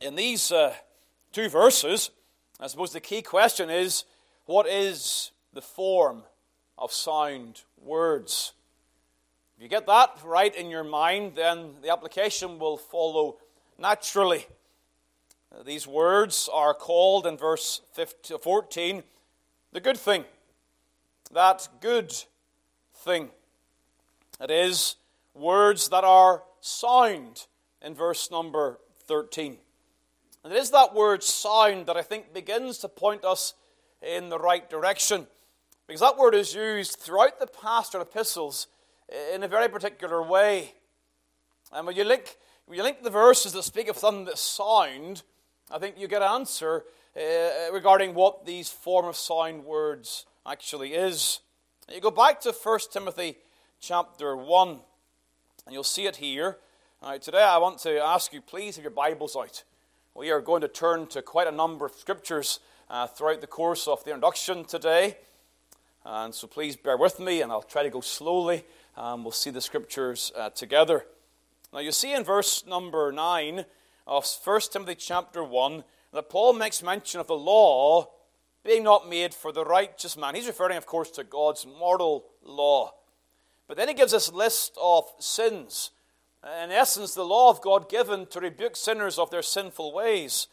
in these uh, two verses, I suppose the key question is what is the form of sound words? If you get that right in your mind, then the application will follow naturally. These words are called in verse 15, 14 the good thing. That good thing. It is words that are sound in verse number 13. And it is that word sound that I think begins to point us in the right direction. Because that word is used throughout the pastoral epistles in a very particular way. And when you link, when you link the verses that speak of something that's sound, I think you get an answer uh, regarding what these form of sound words actually is. You go back to 1 Timothy chapter 1, and you'll see it here. Today I want to ask you, please have your Bibles out. We are going to turn to quite a number of scriptures uh, throughout the course of the introduction today. And so please bear with me, and I'll try to go slowly. Um, we'll see the scriptures uh, together. Now, you see in verse number 9 of 1 Timothy chapter 1 that Paul makes mention of the law being not made for the righteous man. He's referring, of course, to God's moral law. But then he gives this list of sins. In essence, the law of God given to rebuke sinners of their sinful ways.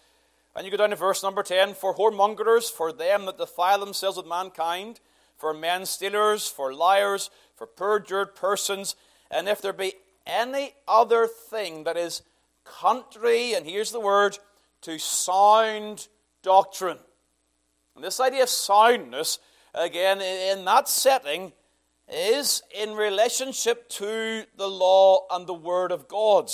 And you go down to verse number 10 for whoremongers, for them that defile themselves with mankind, for men stealers, for liars, for perjured persons, and if there be any other thing that is contrary, and here's the word, to sound doctrine. And this idea of soundness, again, in that setting, is in relationship to the law and the Word of God.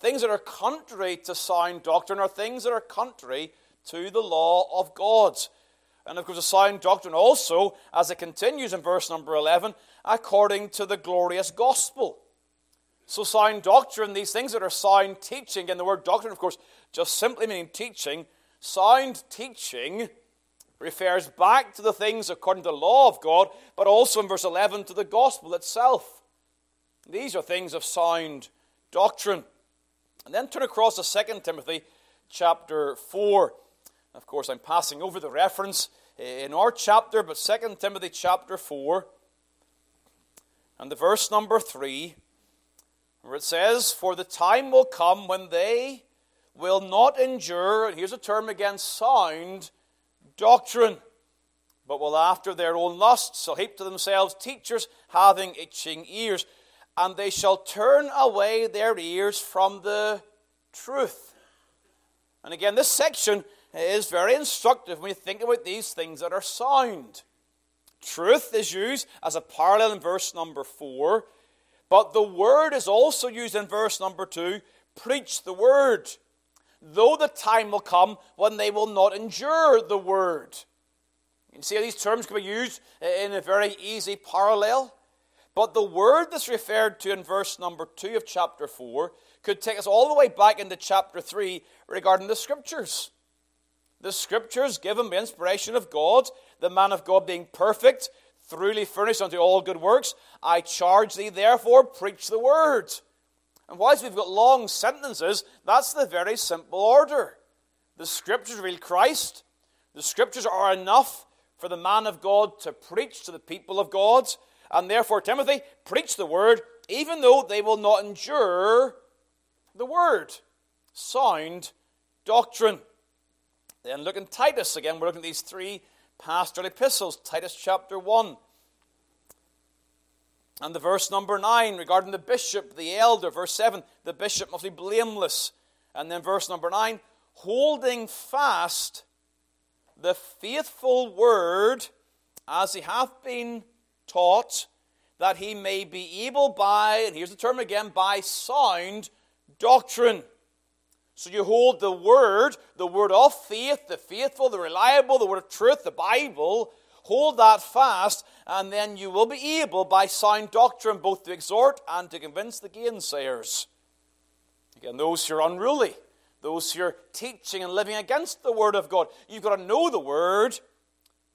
Things that are contrary to sound doctrine are things that are contrary to the law of God. And of course, a sound doctrine also, as it continues in verse number 11, according to the glorious gospel. So, sound doctrine, these things that are sound teaching, and the word doctrine, of course, just simply meaning teaching, sound teaching refers back to the things according to the law of God, but also in verse 11 to the gospel itself. These are things of sound doctrine. And then turn across to 2 Timothy chapter 4. Of course, I'm passing over the reference in our chapter, but 2 Timothy chapter 4 and the verse number 3 where it says, For the time will come when they will not endure, and here's a term again, sound doctrine, but will after their own lusts shall heap to themselves teachers having itching ears, and they shall turn away their ears from the truth. And again, this section is very instructive when you think about these things that are sound. Truth is used as a parallel in verse number 4 but the word is also used in verse number 2 preach the word. Though the time will come when they will not endure the word. You see how these terms can be used in a very easy parallel? But the word that's referred to in verse number 2 of chapter 4 could take us all the way back into chapter 3 regarding the scriptures. The scriptures given by inspiration of God, the man of God being perfect, thoroughly furnished unto all good works. I charge thee, therefore, preach the word. And whilst we've got long sentences, that's the very simple order. The scriptures reveal Christ. The scriptures are enough for the man of God to preach to the people of God. And therefore, Timothy, preach the word, even though they will not endure the word. Sound doctrine. Then look in Titus again. We're looking at these three pastoral epistles, Titus chapter 1. And the verse number 9 regarding the bishop, the elder, verse 7, the bishop must be blameless. And then verse number 9, holding fast the faithful word as he hath been taught, that he may be able by, and here's the term again, by sound doctrine so you hold the word, the word of faith, the faithful, the reliable, the word of truth, the Bible, hold that fast, and then you will be able, by sound doctrine, both to exhort and to convince the gainsayers. Again, those who are unruly, those who are teaching and living against the word of God. You've got to know the word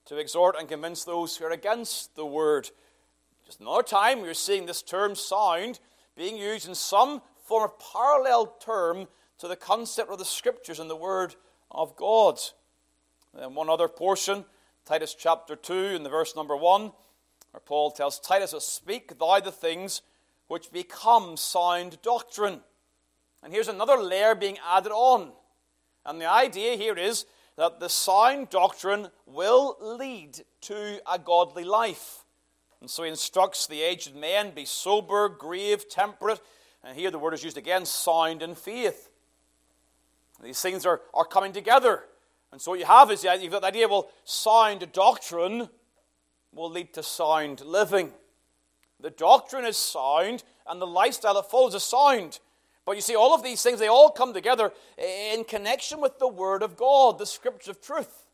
to exhort and convince those who are against the word. Just another time, we're seeing this term sound being used in some form of parallel term to the concept of the Scriptures and the Word of God. And one other portion, Titus chapter 2, in the verse number 1, where Paul tells Titus, Speak thou the things which become sound doctrine. And here's another layer being added on. And the idea here is that the sound doctrine will lead to a godly life. And so he instructs the aged men be sober, grave, temperate. And here the word is used again sound in faith. These things are, are coming together. And so what you have is you've got the idea well, sound doctrine will lead to sound living. The doctrine is sound, and the lifestyle that follows is sound. But you see, all of these things, they all come together in connection with the Word of God, the Scriptures of truth.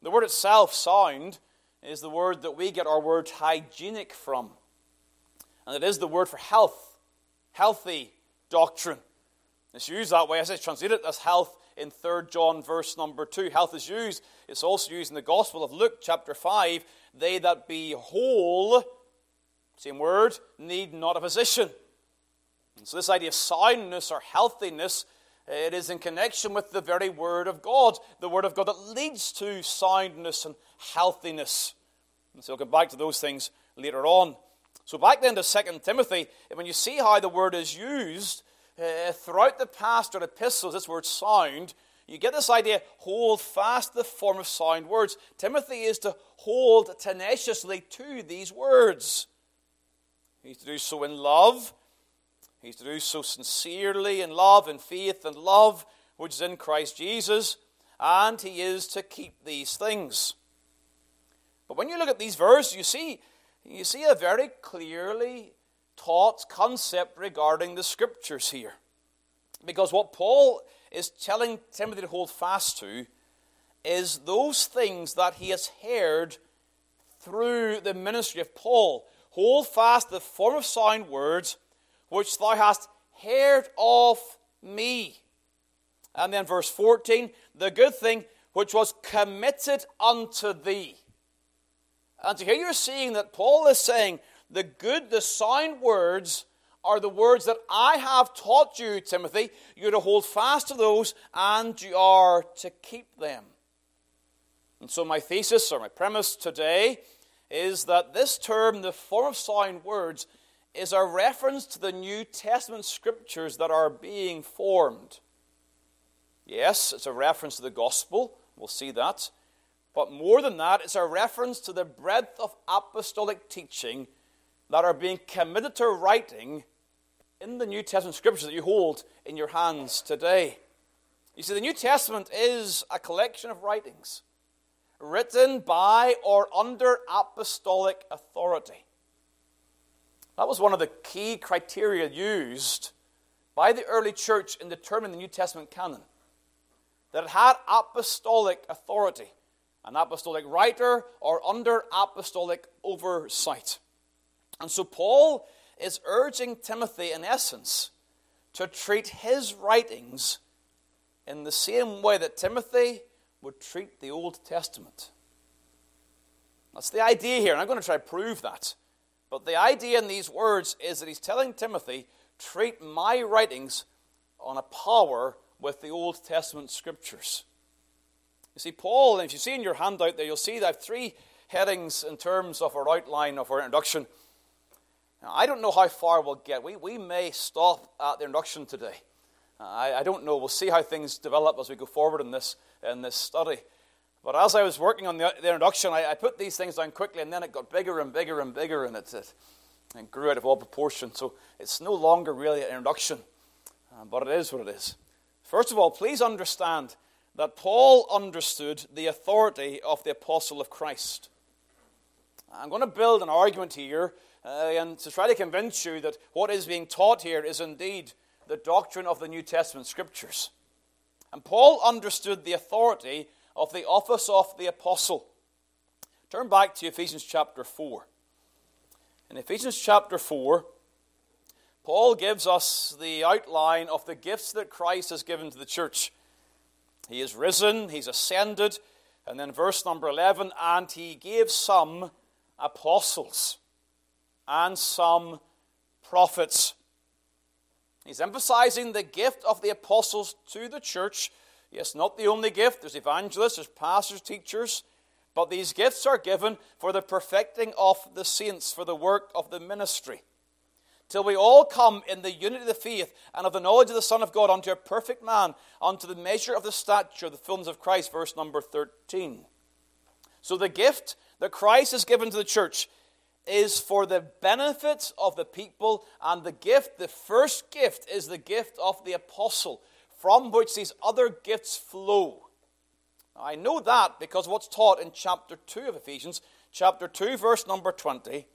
The word itself, sound, is the word that we get our word hygienic from. And it is the word for health, healthy doctrine. It's used that way, as it's translated as health in 3 John verse number 2. Health is used. It's also used in the Gospel of Luke chapter 5. They that be whole, same word, need not a physician. And so, this idea of soundness or healthiness, it is in connection with the very Word of God, the Word of God that leads to soundness and healthiness. And so, we'll get back to those things later on. So, back then to 2 Timothy, when you see how the word is used uh, throughout the pastoral epistles, this word sound, you get this idea hold fast the form of sound words. Timothy is to hold tenaciously to these words. He's to do so in love He's to do so sincerely in love and faith and love which is in Christ Jesus, and he is to keep these things. But when you look at these verses, you see, you see a very clearly concept regarding the scriptures here. Because what Paul is telling Timothy to hold fast to is those things that he has heard through the ministry of Paul. Hold fast the form of sound words which thou hast heard of me. And then verse 14, the good thing which was committed unto thee. And so here you're seeing that Paul is saying the good, the sound words are the words that I have taught you, Timothy. You're to hold fast to those and you are to keep them. And so, my thesis or my premise today is that this term, the form of sound words, is a reference to the New Testament scriptures that are being formed. Yes, it's a reference to the gospel. We'll see that. But more than that, it's a reference to the breadth of apostolic teaching that are being committed to writing in the New Testament scriptures that you hold in your hands today. You see, the New Testament is a collection of writings written by or under apostolic authority. That was one of the key criteria used by the early church in determining the New Testament canon. That it had apostolic authority, an apostolic writer, or under apostolic oversight. And so Paul is urging Timothy, in essence, to treat his writings in the same way that Timothy would treat the Old Testament. That's the idea here, and I'm going to try to prove that. But the idea in these words is that he's telling Timothy, treat my writings on a power with the Old Testament scriptures. You see, Paul, and if you see in your handout there, you'll see that I have three headings in terms of our outline of our introduction. Now, I don't know how far we'll get. We, we may stop at the introduction today. I, I don't know. We'll see how things develop as we go forward in this, in this study. But as I was working on the, the introduction, I, I, put these things down quickly, and then it got bigger and bigger and bigger, and it, it, it grew out of all proportion. So it's no longer really an introduction, uh, but it is what it is. First of all, please understand that Paul understood the authority of the apostle of Christ. I'm going to build an argument here uh, and to try to convince you that what is being taught here is indeed the doctrine of the New Testament scriptures. And Paul understood the authority of the office of the apostle. Turn back to Ephesians chapter 4. In Ephesians chapter 4, Paul gives us the outline of the gifts that Christ has given to the church. He is risen, he's ascended, and then verse number 11, and he gave some apostles and some prophets. He's emphasizing the gift of the apostles to the church. Yes, not the only gift. There's evangelists, there's pastors, teachers. But these gifts are given for the perfecting of the saints, for the work of the ministry. Till we all come in the unity of the faith and of the knowledge of the Son of God unto a perfect man, unto the measure of the stature of the fullness of Christ, verse number 13. So the gift that Christ has given to the church is for the benefit of the people, and the gift, the first gift, is the gift of the apostle, from which these other gifts flow. Now, I know that because what's taught in chapter 2 of Ephesians, chapter 2, verse number 20,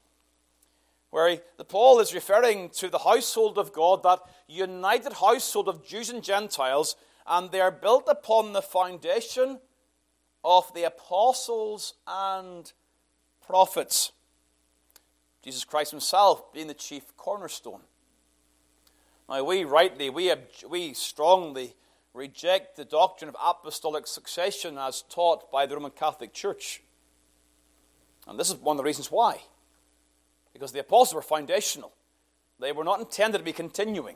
where he, the Paul is referring to the household of God, that united household of Jews and Gentiles, and they are built upon the foundation of the apostles and prophets. Jesus Christ himself being the chief cornerstone. Now, we rightly, we, we strongly reject the doctrine of apostolic succession as taught by the Roman Catholic Church. And this is one of the reasons why. Because the apostles were foundational, they were not intended to be continuing.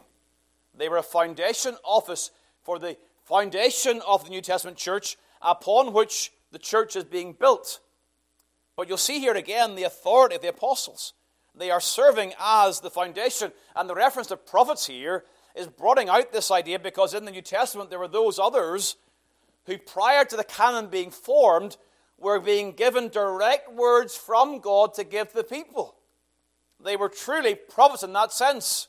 They were a foundation office for the foundation of the New Testament church upon which the church is being built. But you'll see here again the authority of the apostles. They are serving as the foundation. And the reference to prophets here is broadening out this idea because in the New Testament there were those others who, prior to the canon being formed, were being given direct words from God to give the people. They were truly prophets in that sense.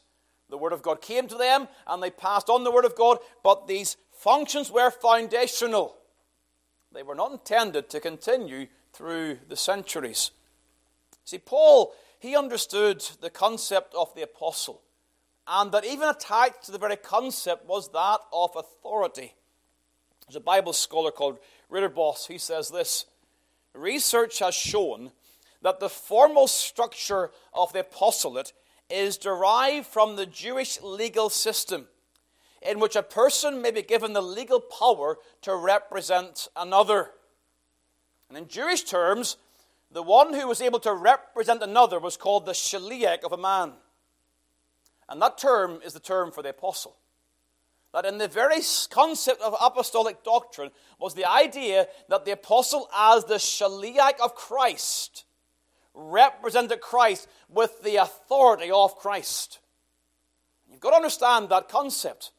The Word of God came to them and they passed on the Word of God, but these functions were foundational. They were not intended to continue through the centuries. See, Paul he understood the concept of the apostle, and that even attached to the very concept was that of authority. There's a Bible scholar called Ridderbos. He says this Research has shown that the formal structure of the apostolate is derived from the Jewish legal system, in which a person may be given the legal power to represent another. And in Jewish terms, the one who was able to represent another was called the shaliach of a man. And that term is the term for the apostle. That in the very concept of apostolic doctrine was the idea that the apostle, as the shaliach of Christ, represented Christ with the authority of Christ. You've got to understand that concept.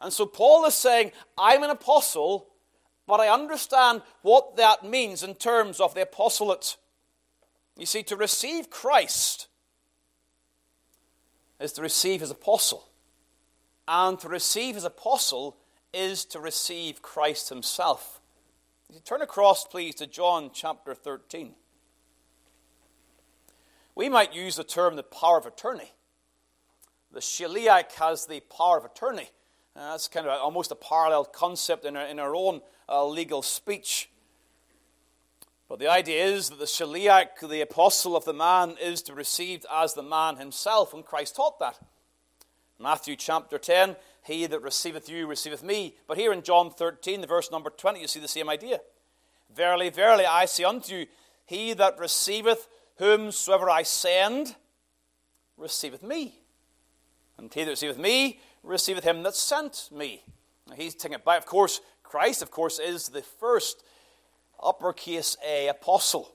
And so Paul is saying, I'm an apostle but I understand what that means in terms of the apostolate. You see, to receive Christ is to receive his apostle. And to receive his apostle is to receive Christ himself. Turn across, please, to John chapter 13. We might use the term the power of attorney. The Shaliach has the power of attorney. Uh, that's kind of almost a parallel concept in our, in our own uh, legal speech. But the idea is that the shaliach, the apostle of the man, is to be received as the man himself, and Christ taught that. Matthew chapter 10, he that receiveth you receiveth me. But here in John 13, the verse number 20, you see the same idea. Verily, verily, I say unto you, he that receiveth whomsoever I send receiveth me. And he that receiveth me receiveth him that sent me. Now, he's taking it back. Of course, Christ, of course, is the first uppercase A apostle.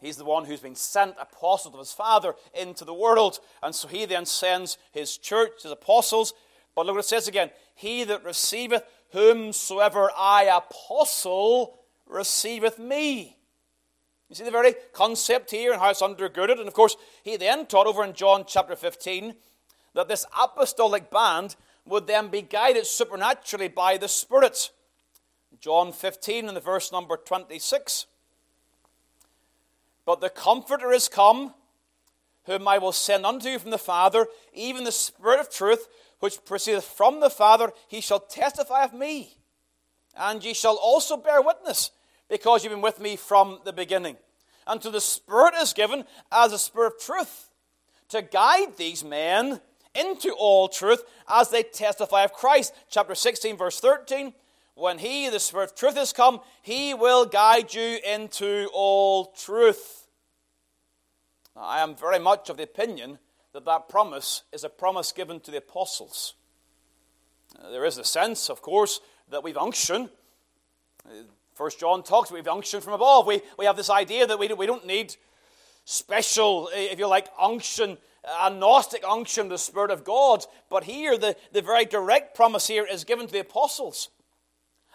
He's the one who's been sent apostle of his Father into the world. And so he then sends his church, his apostles. But look what it says again He that receiveth whomsoever I apostle receiveth me. You see the very concept here and how it's undergirded. And of course, he then taught over in John chapter 15 that this apostolic band would then be guided supernaturally by the Spirit. John 15 and the verse number 26. But the Comforter is come, whom I will send unto you from the Father, even the Spirit of truth, which proceedeth from the Father, he shall testify of me. And ye shall also bear witness, because you've been with me from the beginning. And to the Spirit is given as a Spirit of truth, to guide these men into all truth as they testify of Christ. Chapter 16, verse 13. When He, the Spirit of truth, is come, He will guide you into all truth. Now, I am very much of the opinion that that promise is a promise given to the apostles. Uh, there is a sense, of course, that we've unction. Uh, First John talks, we've unction from above. We, we have this idea that we, we don't need special, if you like, unction, a Gnostic unction, the Spirit of God. But here, the, the very direct promise here is given to the apostles.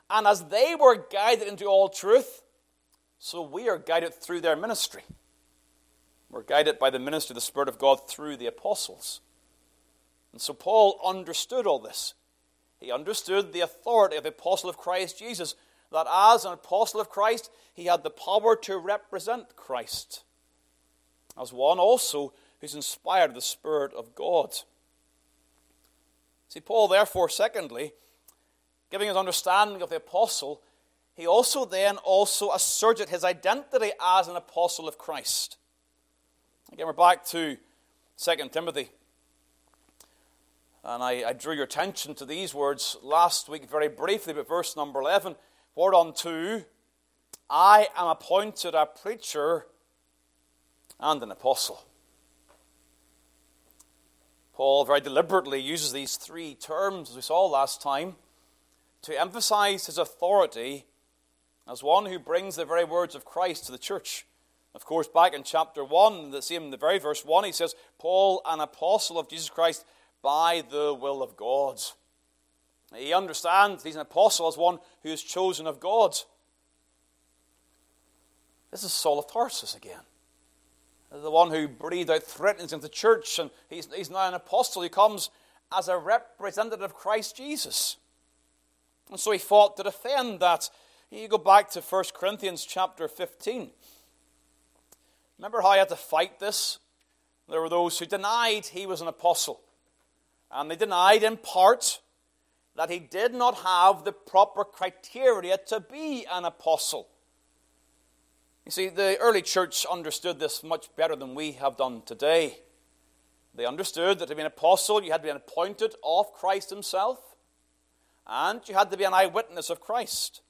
And as they were guided into all truth, so we are guided through their ministry. We're guided by the ministry of the Spirit of God through the apostles. And so Paul understood all this. He understood the authority of the apostle of Christ Jesus, that as an apostle of Christ, he had the power to represent Christ, as one also who's inspired the Spirit of God. See, Paul, therefore, secondly, giving his understanding of the apostle, he also then also asserted his identity as an apostle of Christ. Again, we're back to 2 Timothy. And I, I, drew your attention to these words last week very briefly, but verse number 11 Whereunto I am appointed a preacher and an apostle. Paul very deliberately uses these three terms, as we saw last time, to emphasize his authority as one who brings the very words of Christ to the church. Of course, back in chapter 1, the same, the very verse 1, he says, Paul, an apostle of Jesus Christ, by the will of God. He understands he's an apostle as one who is chosen of God. This is Saul of Tarsus again. The one who breathed out threatenings into the church, and he's, he's now an apostle. He comes as a representative of Christ Jesus. And so he fought to defend that. You go back to 1 Corinthians chapter 15. Remember how he had to fight this? There were those who denied he was an apostle. And they denied in part that he did not have the proper criteria to be an apostle. You see, the early church understood this much better than we have done today. They understood that to be an apostle, you had to be appointed of Christ himself, and you had to be an eyewitness of Christ.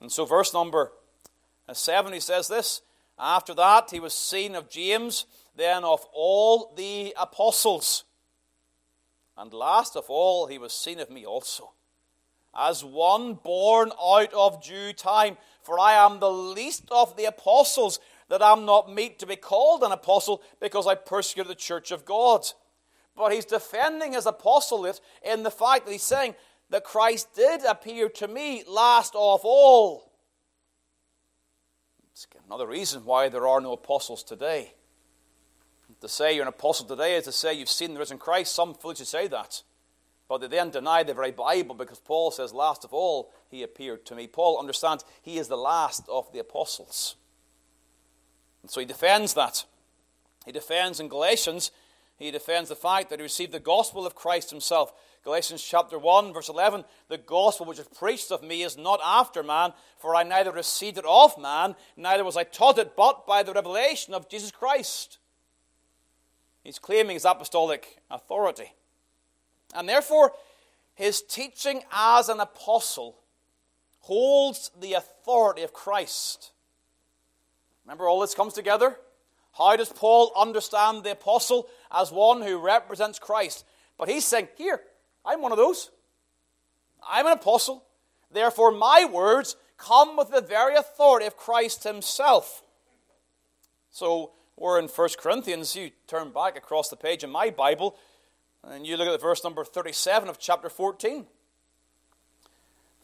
And so, verse number 7, he says this After that, he was seen of James, then of all the apostles. And last of all, he was seen of me also, as one born out of due time. For I am the least of the apostles, that I am not meet to be called an apostle, because I persecuted the church of God. But he's defending his apostolate in the fact that he's saying that Christ did appear to me last of all. It's another reason why there are no apostles today. To say you're an apostle today is to say you've seen the risen Christ. Some foolish say that. But they then deny the very Bible because Paul says, Last of all, he appeared to me. Paul understands he is the last of the apostles. And so he defends that. He defends in Galatians, he defends the fact that he received the gospel of Christ himself. Galatians chapter 1, verse 11 The gospel which is preached of me is not after man, for I neither received it of man, neither was I taught it, but by the revelation of Jesus Christ. He's claiming his apostolic authority. And therefore, his teaching as an apostle holds the authority of Christ. Remember, all this comes together? How does Paul understand the apostle as one who represents Christ? But he's saying, Here, I'm one of those. I'm an apostle. Therefore, my words come with the very authority of Christ himself. So, we're in 1 Corinthians. You turn back across the page in my Bible and you look at verse number 37 of chapter 14.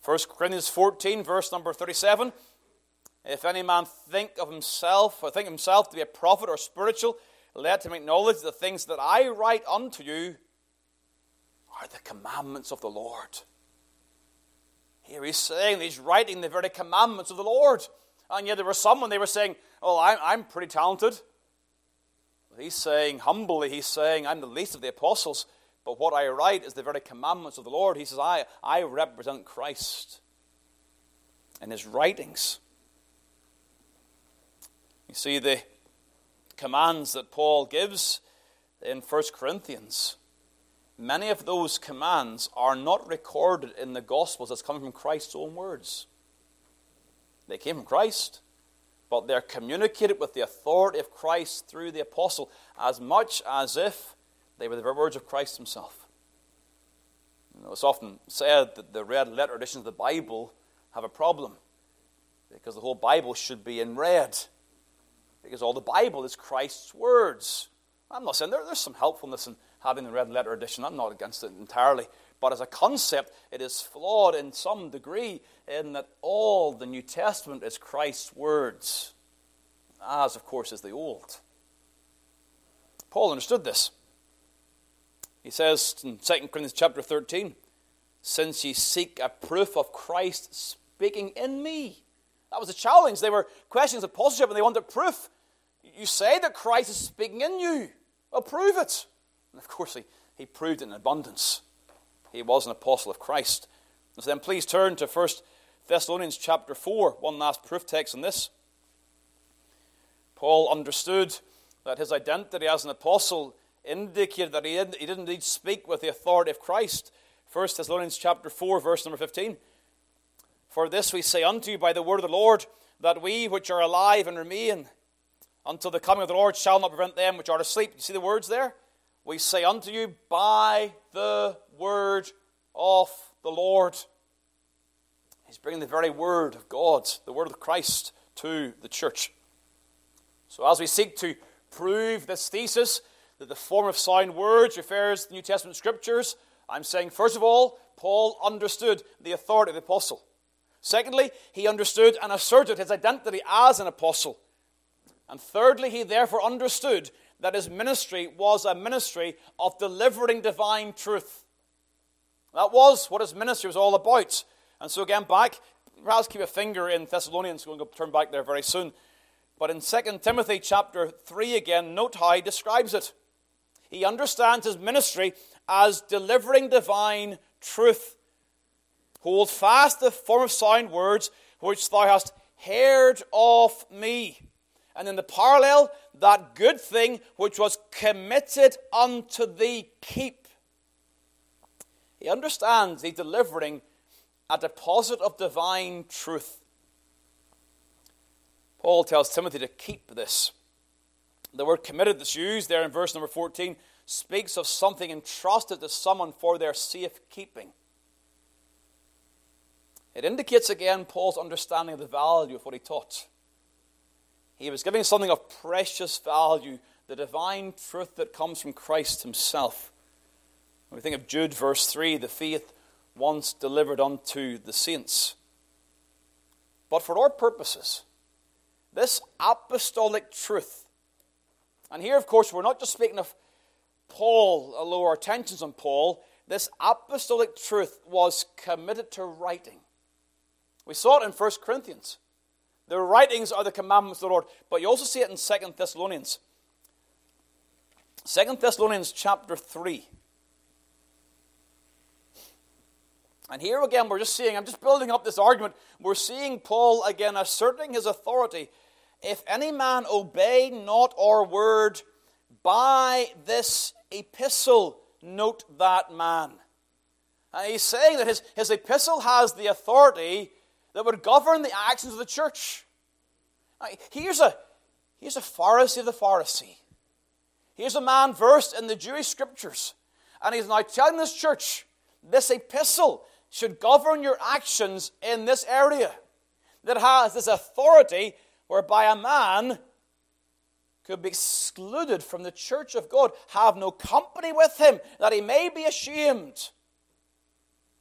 1 Corinthians 14, verse number 37. If any man think of himself, or think himself to be a prophet or spiritual, let him acknowledge the things that I write unto you are the commandments of the Lord. Here he's saying he's writing the very commandments of the Lord. And yet there were some when they were saying, Oh, I'm, I'm pretty talented. He's saying, humbly, he's saying, I'm the least of the apostles, but what I write is the very commandments of the Lord. He says, I, I represent Christ in his writings. You see, the commands that Paul gives in 1 Corinthians, many of those commands are not recorded in the Gospels as coming from Christ's own words. They came from Christ, but they're communicated with the authority of Christ through the apostle as much as if they were the very words of Christ himself. You know, it's often said that the red letter editions of the Bible have a problem because the whole Bible should be in red because all the Bible is Christ's words. I'm not saying there, there's some helpfulness in having the red letter edition. I'm not against it entirely. But as a concept, it is flawed in some degree in that all the New Testament is Christ's words, as, of course, is the Old. Paul understood this. He says in 2 Corinthians chapter 13, Since ye seek a proof of Christ speaking in me. That was a challenge. They were questions of apostleship and they wanted proof. You say that Christ is speaking in you. Well, prove it. And of course, he, he proved it in abundance. He was an apostle of Christ. So then please turn to 1 Thessalonians chapter 4, one last proof text on this. Paul understood that his identity as an apostle indicated that he didn't, he didn't indeed speak with the authority of Christ. 1 Thessalonians chapter 4, verse number 15. For this we say unto you by the word of the Lord, that we which are alive and remain until the coming of the Lord shall not prevent them which are asleep. You see the words there? We say unto you by the word of the Lord. He's bringing the very word of God, the word of Christ, to the church. So, as we seek to prove this thesis, that the form of sound words refers to the New Testament scriptures, I'm saying, first of all, Paul understood the authority of the apostle. Secondly, he understood and asserted his identity as an apostle. And thirdly, he therefore understood that his ministry was a ministry of delivering divine truth. That was what his ministry was all about. And so, again, back, perhaps keep a finger in Thessalonians, we're going to turn back there very soon. But in 2 Timothy chapter 3 again, note how he describes it. He understands his ministry as delivering divine truth. Hold fast the form of sound words which thou hast heard of me. And in the parallel, that good thing which was committed unto thee, keep. He understands he's delivering a deposit of divine truth. Paul tells Timothy to keep this. The word committed that's used there in verse number 14 speaks of something entrusted to someone for their safekeeping. It indicates again Paul's understanding of the value of what he taught. He was giving something of precious value, the divine truth that comes from Christ himself. When we think of Jude, verse 3, the faith once delivered unto the saints. But for our purposes, this apostolic truth, and here, of course, we're not just speaking of Paul, although our attention's on Paul, this apostolic truth was committed to writing. We saw it in 1 Corinthians. The writings are the commandments of the Lord. But you also see it in Second Thessalonians. Second Thessalonians chapter 3. And here again, we're just seeing, I'm just building up this argument. We're seeing Paul again asserting his authority. If any man obey not our word by this epistle, note that man. And he's saying that his, his epistle has the authority that would govern the actions of the church. Now, here's, a, here's a Pharisee of the Pharisee. Here's a man versed in the Jewish scriptures. And he's now telling this church this epistle should govern your actions in this area. That has this authority whereby a man could be excluded from the church of God, have no company with him, that he may be ashamed.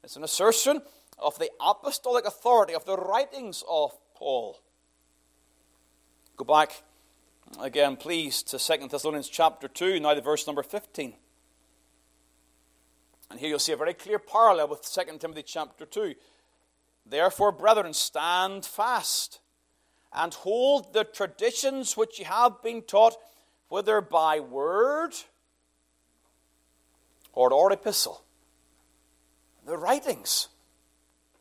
It's an assertion of the apostolic authority of the writings of Paul. Go back again, please, to 2 Thessalonians chapter 2, now the verse number 15. And here you'll see a very clear parallel with 2 Timothy chapter 2. Therefore, brethren, stand fast and hold the traditions which ye have been taught, whether by word or, or epistle. The writings.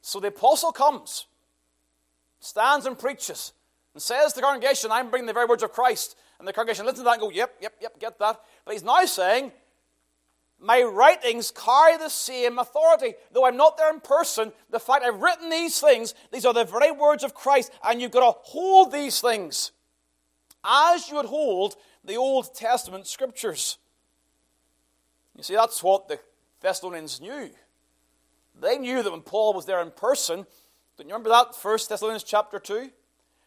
So the apostle comes, stands and preaches, and says to the congregation, I'm bringing the very words of Christ. And the congregation listens to that and go, Yep, yep, yep, get that. But he's now saying, my writings carry the same authority. Though I'm not there in person, the fact I've written these things, these are the very words of Christ, and you've got to hold these things as you would hold the Old Testament scriptures. You see, that's what the Thessalonians knew. They knew that when Paul was there in person, don't you remember that, 1 Thessalonians chapter 2?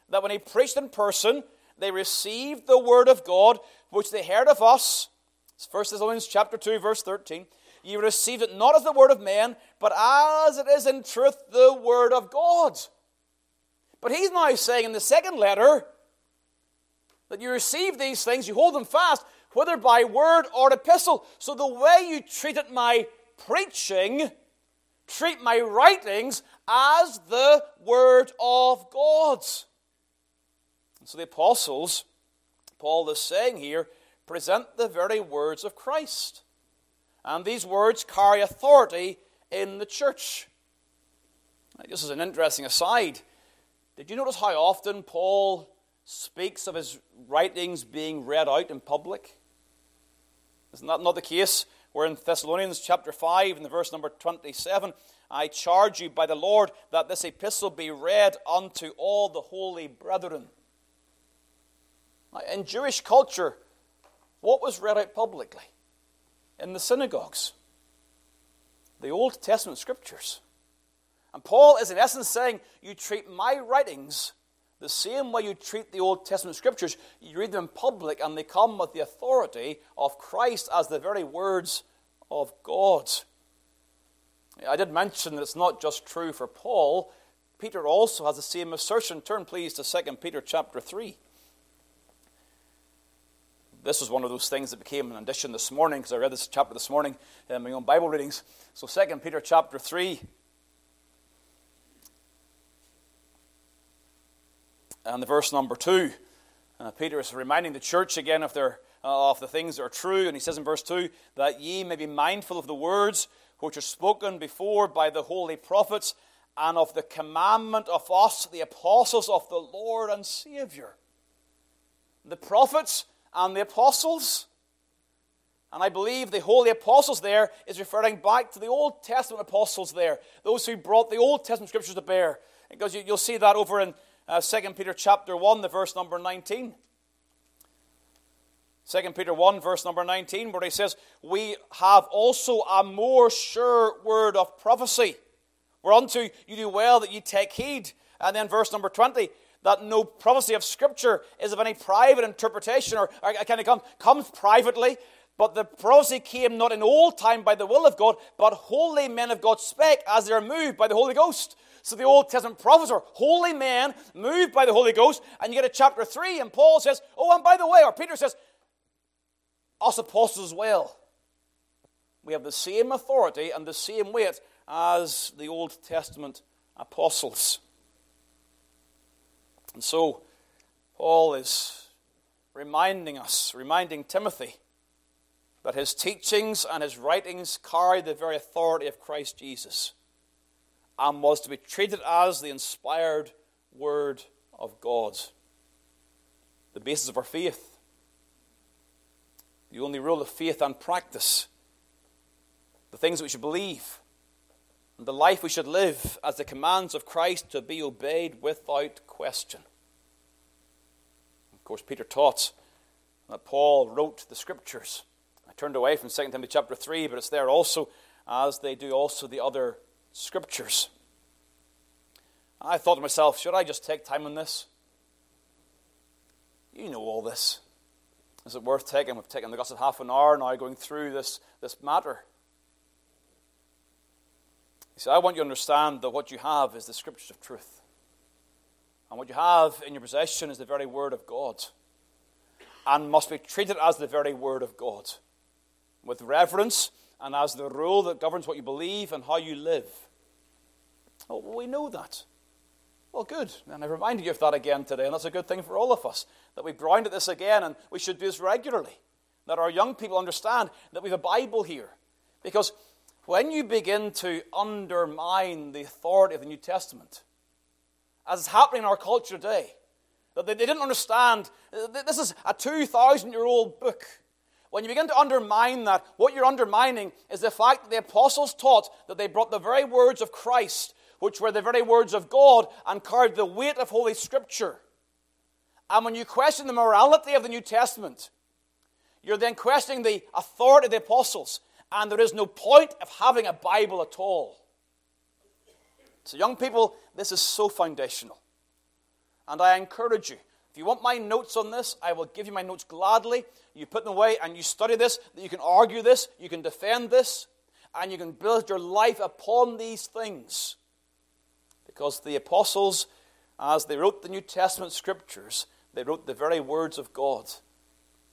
That when he preached in person, they received the word of God, which they heard of us. It's 1 Thessalonians chapter 2, verse 13. You received it not as the word of man, but as it is in truth the word of God. But he's now saying in the second letter that you receive these things, you hold them fast, whether by word or epistle. So the way you treated my preaching, treat my writings as the word of God. And so the apostles, Paul is saying here, present the very words of Christ. And these words carry authority in the church. This is an interesting aside. Did you notice how often Paul speaks of his writings being read out in public? Isn't that not the case? We're in Thessalonians chapter 5 in the verse number 27. I charge you by the Lord that this epistle be read unto all the holy brethren. In Jewish culture, what was read out publicly? In the synagogues. The Old Testament scriptures. And Paul is in essence saying, You treat my writings the same way you treat the Old Testament scriptures. You read them in public, and they come with the authority of Christ as the very words of God. I did mention that it's not just true for Paul. Peter also has the same assertion. Turn, please, to 2 Peter chapter 3. This was one of those things that became an addition this morning because I read this chapter this morning in my own Bible readings. So 2 Peter chapter 3. And the verse number 2. Uh, Peter is reminding the church again of, their, uh, of the things that are true. And he says in verse 2 that ye may be mindful of the words which are spoken before by the holy prophets, and of the commandment of us, the apostles of the Lord and Savior. The prophets and the apostles. And I believe the holy apostles there is referring back to the Old Testament apostles there, those who brought the Old Testament scriptures to bear. Because you, will see that over in uh, 2 Peter chapter 1, the verse number 19. 2 Peter 1, verse number 19, where he says, We have also a more sure word of prophecy, whereunto you do well that ye take heed. And then verse number 20, that no prophecy of Scripture is of any private interpretation or, or kind of come, comes privately. But the prophecy came not in old time by the will of God, but holy men of God spake as they are moved by the Holy Ghost. So the Old Testament prophets are holy men moved by the Holy Ghost. And you get to chapter 3, and Paul says, Oh, and by the way, or Peter says, us apostles as well. We have the same authority and the same weight as the Old Testament apostles. And so, Paul is reminding us, reminding Timothy, that his teachings and his writings carry the very authority of Christ Jesus and was to be treated as the inspired Word of God, the basis of our faith the only rule of faith and practice, the things that we should believe, and the life we should live as the commands of Christ to be obeyed without question. Of course, Peter taught that Paul wrote the scriptures. I turned away from 2 Timothy chapter 3, but it's there also, as they do also the other scriptures. I thought to myself, should I just take time on this? You know all this. Is it worth taking? We've taken the guts of half an hour now going through this, this matter. You see, I want you to understand that what you have is the scriptures of truth. And what you have in your possession is the very word of God. And must be treated as the very word of God. With reverence and as the rule that governs what you believe and how you live. Oh, we know that. Well, good. And I reminded you of that again today, and that's a good thing for all of us that we ground at this again, and we should do this regularly. That our young people understand that we have a Bible here. Because when you begin to undermine the authority of the New Testament, as is happening in our culture today, that they didn't understand this is a 2,000 year old book. When you begin to undermine that, what you're undermining is the fact that the apostles taught that they brought the very words of Christ, which were the very words of God, and carried the weight of Holy Scripture. And when you question the morality of the New Testament, you're then questioning the authority of the apostles, and there is no point of having a Bible at all. So, young people, this is so foundational. And I encourage you, if you want my notes on this, I will give you my notes gladly. You put them away and you study this, that you can argue this, you can defend this, and you can build your life upon these things. Because the apostles, as they wrote the New Testament scriptures, they wrote the very words of God,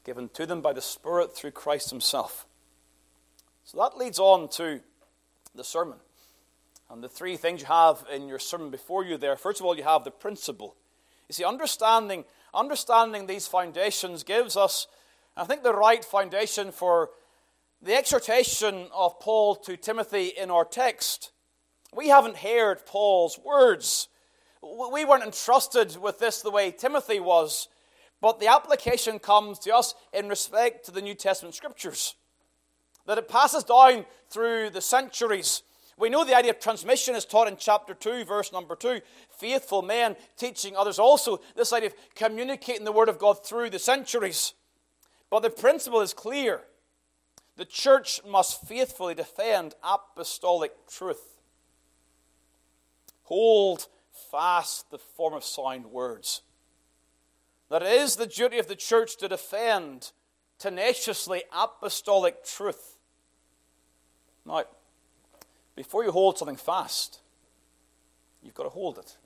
given to them by the Spirit through Christ Himself. So that leads on to the sermon. And the three things you have in your sermon before you there first of all, you have the principle. You see, understanding, understanding these foundations gives us I think the right foundation for the exhortation of Paul to Timothy in our text. We haven't heard Paul's words. We weren't entrusted with this the way Timothy was, but the application comes to us in respect to the New Testament scriptures. That it passes down through the centuries. We know the idea of transmission is taught in chapter 2, verse number 2. Faithful men teaching others also. This idea of communicating the Word of God through the centuries. But the principle is clear. The church must faithfully defend apostolic truth. Hold fast the form of sound words. That it is the duty of the church to defend tenaciously apostolic truth. Now, before you hold something fast, you've got to hold it.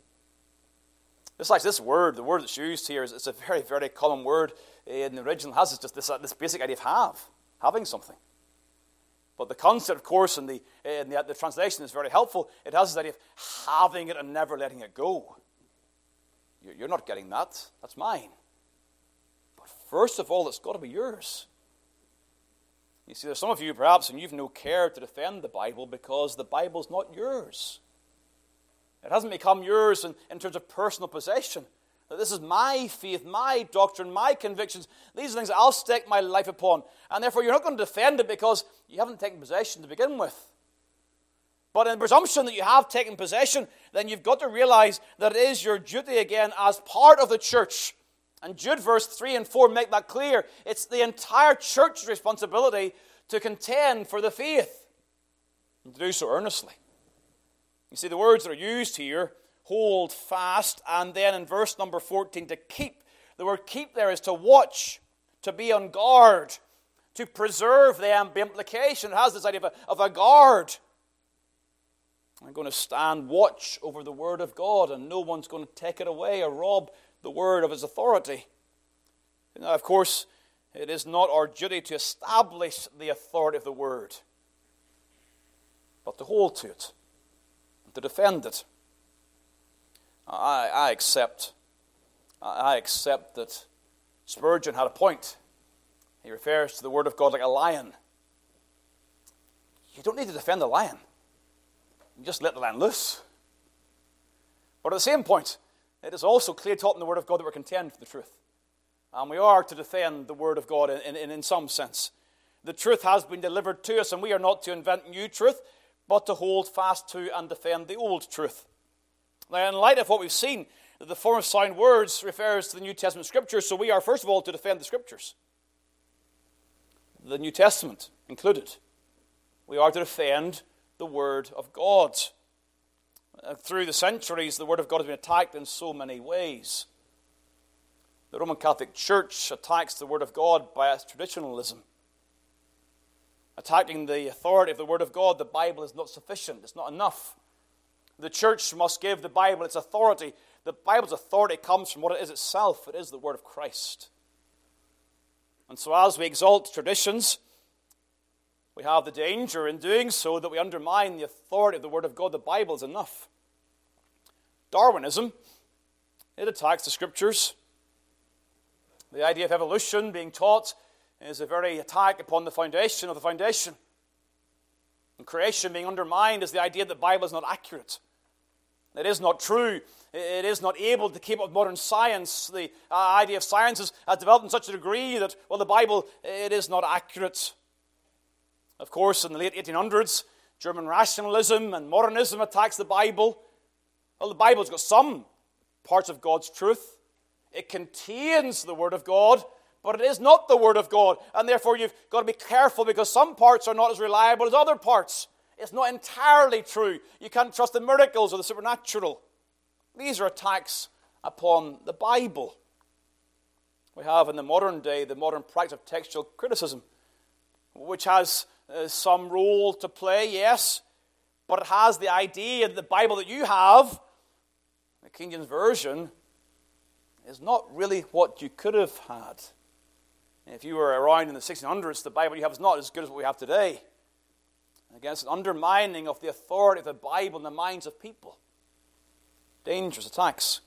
It's like this word, the word that's used here, is it's a very, very common word in the original has just this, uh, this basic idea of have, having something. But the concept, of course, in the, in the, the translation is very helpful. It has this idea of having it and never letting it go. You're not getting that. That's mine. But first of all, it's got to be yours. You see, there's some of you perhaps, and you've no care to defend the Bible because the Bible's not yours. It hasn't become yours in, in terms of personal possession. That this is my faith, my doctrine, my convictions. These are things I'll stake my life upon. And therefore, you're not going to defend it because you haven't taken possession to begin with. But in the presumption that you have taken possession, then you've got to realize that it is your duty again as part of the church. And Jude verse 3 and 4 make that clear. It's the entire church's responsibility to contend for the faith and to do so earnestly. You see, the words that are used here hold fast, and then in verse number 14, to keep. The word keep there is to watch, to be on guard, to preserve them. The implication it has this idea of a, of a guard. I'm going to stand watch over the word of God, and no one's going to take it away or rob the word of his authority. Now, of course, it is not our duty to establish the authority of the word, but to hold to it, and to defend it. I, I accept. I accept that Spurgeon had a point. He refers to the Word of God like a lion. You don't need to defend the lion. You just let the lion loose. But at the same point, it is also clear taught in the Word of God that we're contend for the truth. And we are to defend the Word of God in, in, in some sense. The truth has been delivered to us, and we are not to invent new truth, but to hold fast to and defend the old truth. Now, in light of what we've seen, the form of sound words refers to the New Testament scriptures, so we are, first of all, to defend the scriptures. The New Testament included. We are to defend the Word of God. Through the centuries, the Word of God has been attacked in so many ways. The Roman Catholic Church attacks the Word of God by its traditionalism. Attacking the authority of the Word of God, the Bible is not sufficient, it's not enough. The church must give the Bible its authority. The Bible's authority comes from what it is itself it is the Word of Christ. And so, as we exalt traditions, we have the danger in doing so that we undermine the authority of the Word of God. The Bible is enough. Darwinism, it attacks the Scriptures. The idea of evolution being taught is a very attack upon the foundation of the foundation. And creation being undermined is the idea that the Bible is not accurate. It is not true. It is not able to keep up with modern science. The uh, idea of science has, developed in such a degree that, well, the Bible, it is not accurate. Of course, in the late 1800s, German rationalism and modernism attacks the Bible. Well, the Bible's got some parts of God's truth. It contains the Word of God, but it is not the Word of God. And therefore, you've got to be careful because some parts are not as reliable as other parts. It's not entirely true. You can't trust the miracles or the supernatural. These are attacks upon the Bible. We have in the modern day the modern practice of textual criticism, which has uh, some role to play, yes, but it has the idea that the Bible that you have, the King James Version, is not really what you could have had. If you were around in the 1600s, the Bible you have is not as good as what we have today. Against an undermining of the authority of the Bible in the minds of people dangerous attacks.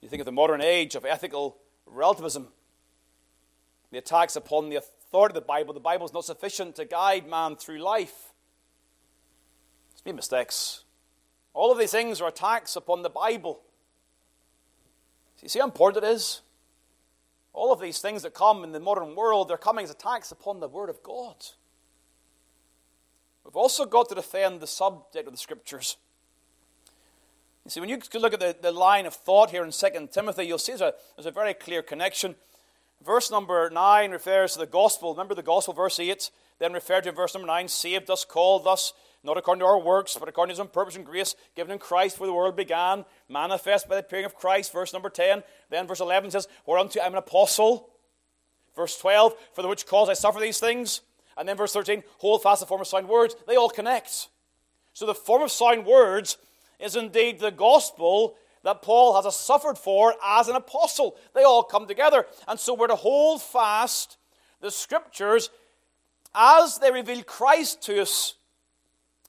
You think of the modern age of ethical relativism, the attacks upon the authority of the Bible. The Bible is not sufficient to guide man through life. Made mistakes. All of these things are attacks upon the Bible. You see how important it is? All of these things that come in the modern world, they're coming as attacks upon the Word of God. We've also got to defend the subject of the Scriptures. You see, when you look at the, the line of thought here in 2 Timothy, you'll see there's a, there's a very clear connection. Verse number 9 refers to the gospel. Remember the gospel, verse 8, then referred to verse number 9 saved us, called us, not according to our works, but according to his own purpose and grace, given in Christ before the world began, manifest by the appearing of Christ, verse number 10. Then verse 11 says, Whereunto I'm an apostle. Verse 12, for the which cause I suffer these things. And then verse 13, hold fast the form of sound words. They all connect. So the form of sound words is indeed the gospel that Paul has suffered for as an apostle. They all come together. And so we're to hold fast the scriptures as they reveal Christ to us.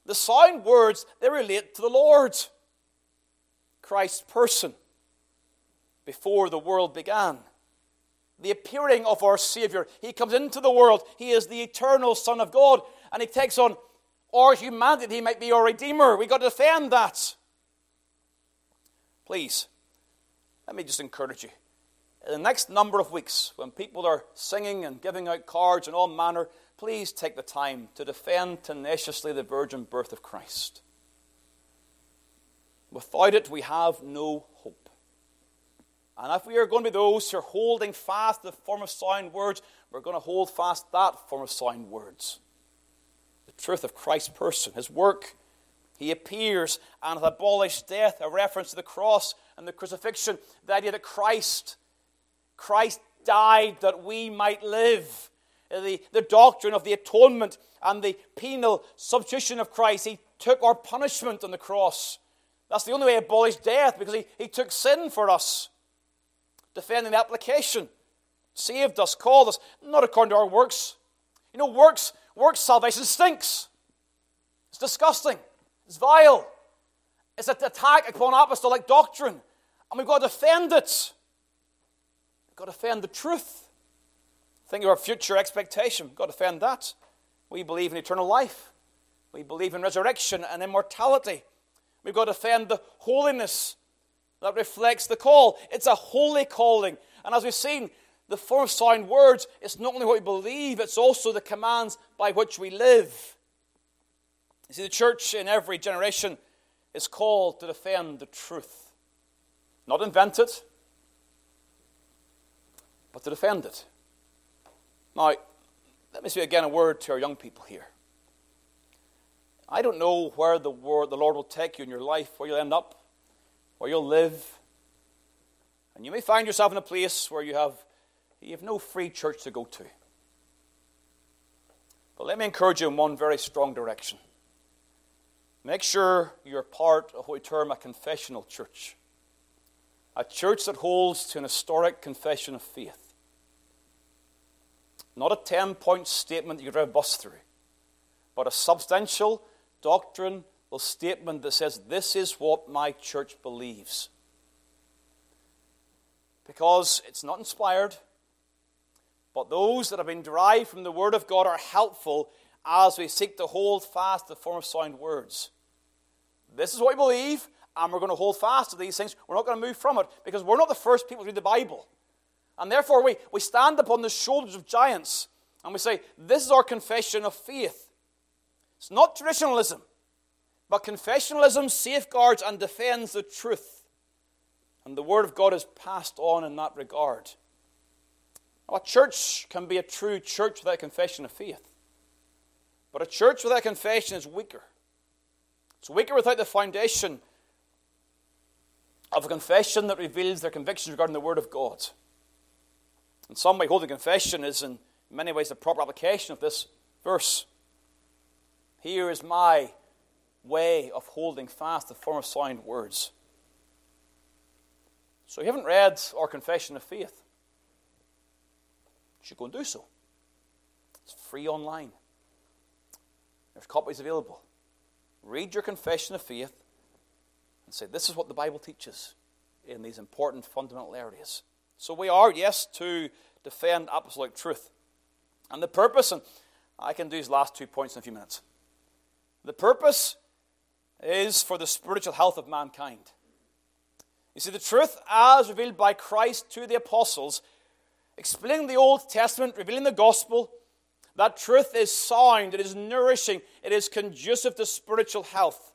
The sound words, they relate to the Lord, Christ's person, before the world began. The appearing of our Savior. He comes into the world. He is the eternal Son of God. And He takes on our humanity. He might be our Redeemer. We've got to defend that. Please, let me just encourage you. In the next number of weeks, when people are singing and giving out cards and all manner, please take the time to defend tenaciously the virgin birth of Christ. Without it, we have no hope. And if we are going to be those who are holding fast the form of sound words, we're going to hold fast that form of sound words. The truth of Christ's person, his work, he appears and has abolished death, a reference to the cross and the crucifixion, the idea that Christ, Christ died that we might live. Uh, the, the doctrine of the atonement and the penal substitution of Christ. He took our punishment on the cross. That's the only way he abolished death because he, he took sin for us. Defending the application. Saved us, called us, not according to our works. You know, works, works salvation stinks. It's disgusting. It's vile. It's an attack upon apostolic doctrine. And we've got to defend it. We've got to defend the truth. Think of our future expectation. We've got to defend that. We believe in eternal life. We believe in resurrection and immortality. We've got to defend the holiness that reflects the call. It's a holy calling. And as we've seen, the form of sound words, it's not only what we believe, it's also the commands by which we live. You see, the church in every generation is called to defend the truth, not invent it, but to defend it. Now, let me say again a word to our young people here. I don't know where the, word, the Lord will take you in your life, where you'll end up, where you'll live. And you may find yourself in a place where you have, you have no free church to go to. But let me encourage you in one very strong direction. Make sure you're part of what we term a confessional church. A church that holds to an historic confession of faith. Not a 10 point statement you drive a bus through, but a substantial doctrinal statement that says, This is what my church believes. Because it's not inspired, but those that have been derived from the Word of God are helpful as we seek to hold fast the form of sound words. this is what we believe, and we're going to hold fast to these things. We're not going to move from it because we're not the first people to read the Bible. And therefore, we, we stand upon the shoulders of giants and we say, This is our confession of faith. It's not traditionalism, but confessionalism safeguards and defends the truth. And the Word of God is passed on in that regard. A church can be a true church without confession of faith. But a church without confession is weaker. It's weaker without the foundation of a confession that reveals their convictions regarding the Word of God. In some way, holding confession is in many ways the proper application of this verse. Here is my way of holding fast the form of sound words. So you haven't read our confession of faith. You should go and do so. It's free online. There's copies available. Read your confession of faith and say, This is what the Bible teaches in these important fundamental areas. So we are, yes, to defend absolute truth. And the purpose, and I can do these last two points in a few minutes. The purpose is for the spiritual health of mankind. You see, the truth as revealed by Christ to the apostles, explaining the Old Testament, revealing the gospel, that truth is sound, it is nourishing, it is conducive to spiritual health.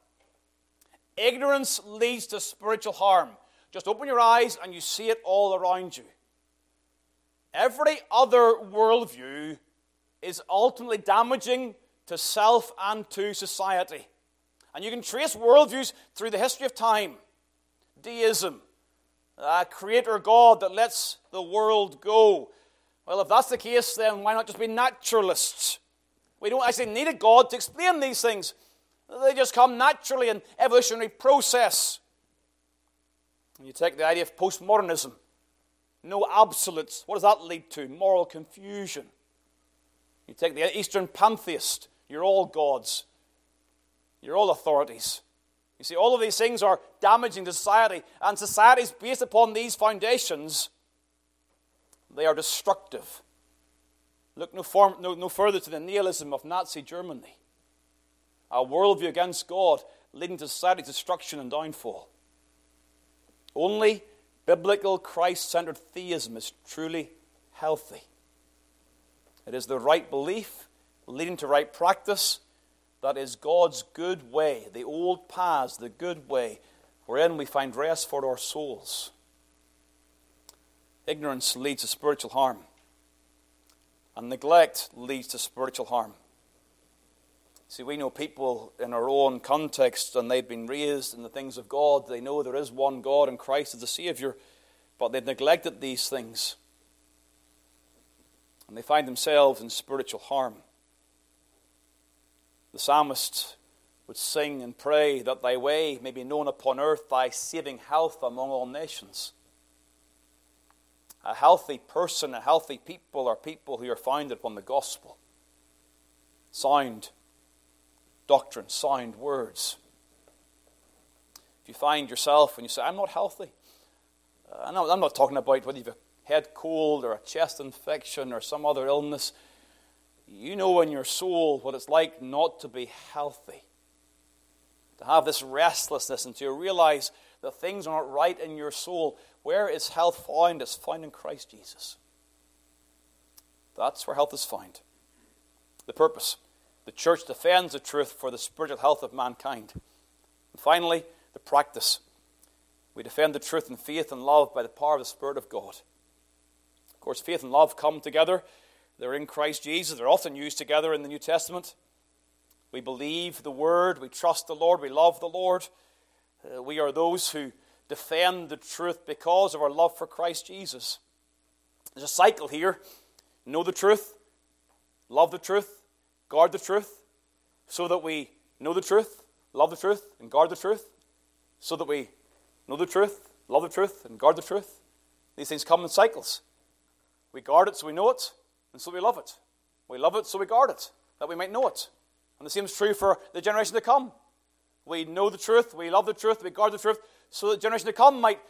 Ignorance leads to spiritual harm. Just open your eyes and you see it all around you. Every other worldview is ultimately damaging to self and to society. And you can trace worldviews through the history of time. Deism, a creator God that lets the world go. Well, if that's the case, then why not just be naturalists? We don't actually need a God to explain these things. They just come naturally in evolutionary process. And you take the idea of postmodernism. No absolutes. What does that lead to? Moral confusion. You take the Eastern pantheist. You're all gods. You're all authorities. You see, all of these things are damaging to society, and societies based upon these foundations, they are destructive. Look no, form, no, no further to the nihilism of Nazi Germany, a worldview against God leading to society's destruction and downfall. Only biblical Christ centered theism is truly healthy. It is the right belief leading to right practice that is God's good way, the old paths, the good way, wherein we find rest for our souls. Ignorance leads to spiritual harm, and neglect leads to spiritual harm. See, we know people in our own context, and they've been raised in the things of God. They know there is one God and Christ is the Savior, but they've neglected these things. And they find themselves in spiritual harm. The psalmist would sing and pray that thy way may be known upon earth, thy saving health among all nations. A healthy person, a healthy people are people who are founded upon the gospel. Sound doctrine, sound words. If you find yourself and you say, I'm not healthy, uh, I'm, not, I'm not talking about whether you've a head cold or a chest infection or some other illness. You know in your soul what it's like not to be healthy. To have this restlessness and to realize that things are not right in your soul. Where is health found? It's found in Christ Jesus. That's where health is found. The purpose. The church defends the truth for the spiritual health of mankind. And finally, the practice. We defend the truth in faith and love by the power of the Spirit of God. Of course, faith and love come together. They're in Christ Jesus. They're often used together in the New Testament. We believe the Word. We trust the Lord. We love the Lord. Uh, we are those who defend the truth because of our love for Christ Jesus. There's a cycle here know the truth, love the truth, guard the truth, so that we know the truth, love the truth, and guard the truth, so that we know the truth, love the truth, and guard the truth. These things come in cycles. We guard it so we know it, and so we love it. We love it so we guard it, that we might know it. And the same is true for the generation to come. We know the truth, we love the truth, we guard the truth, so that the generation to come might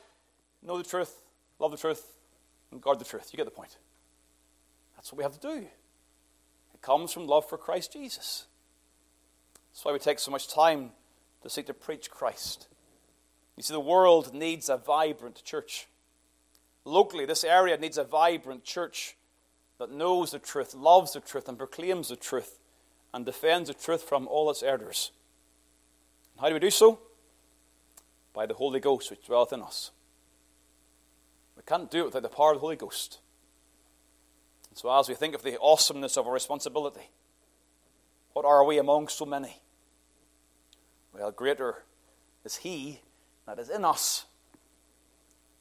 know the truth, love the truth, and guard the truth. You get the point. That's what we have to do comes from love for Christ Jesus. That's why we take so much time to seek to preach Christ. You see, the world needs a vibrant church. Locally, this area needs a vibrant church that knows the truth, loves the truth, and proclaims the truth, and defends the truth from all its errors. How do we do so? By the Holy Ghost which dwelleth in us. We can't do it without the power of the Holy Ghost. And so, as we think of the awesomeness of our responsibility, what are we among so many? Well, greater is He that is in us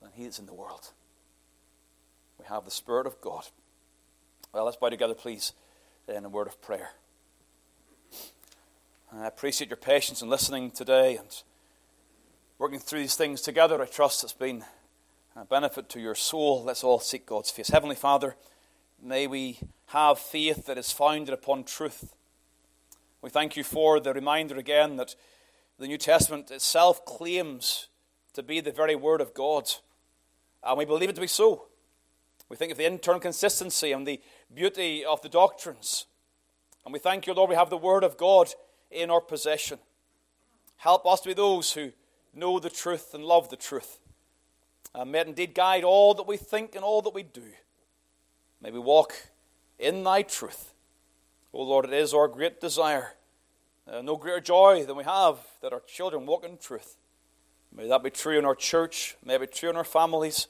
than He is in the world. We have the Spirit of God. Well, let's bow together, please, in a word of prayer. I appreciate your patience in listening today and working through these things together. I trust it's been a benefit to your soul. Let's all seek God's face. Heavenly Father, may we have faith that is founded upon truth. We thank you for the reminder again that the New Testament itself claims to be the very Word of God. And we believe it to be so. We think of the internal consistency and the beauty of the doctrines. And we thank you, Lord, we have the Word of God in our possession. Help us to be those who know the truth and love the truth. And may it indeed guide all that we think and all that we do. May we walk in thy truth. O Lord, it is our great desire uh, no greater joy than we have that our children walk in truth. May that be true in our church, may it be true in our families,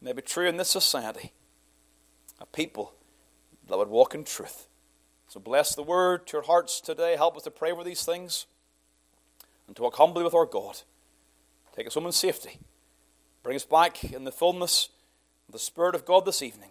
may it be true in this society. A people that would walk in truth. So bless the word to your hearts today. Help us to pray for these things and to walk humbly with our God. Take us home in safety. Bring us back in the fullness of the Spirit of God this evening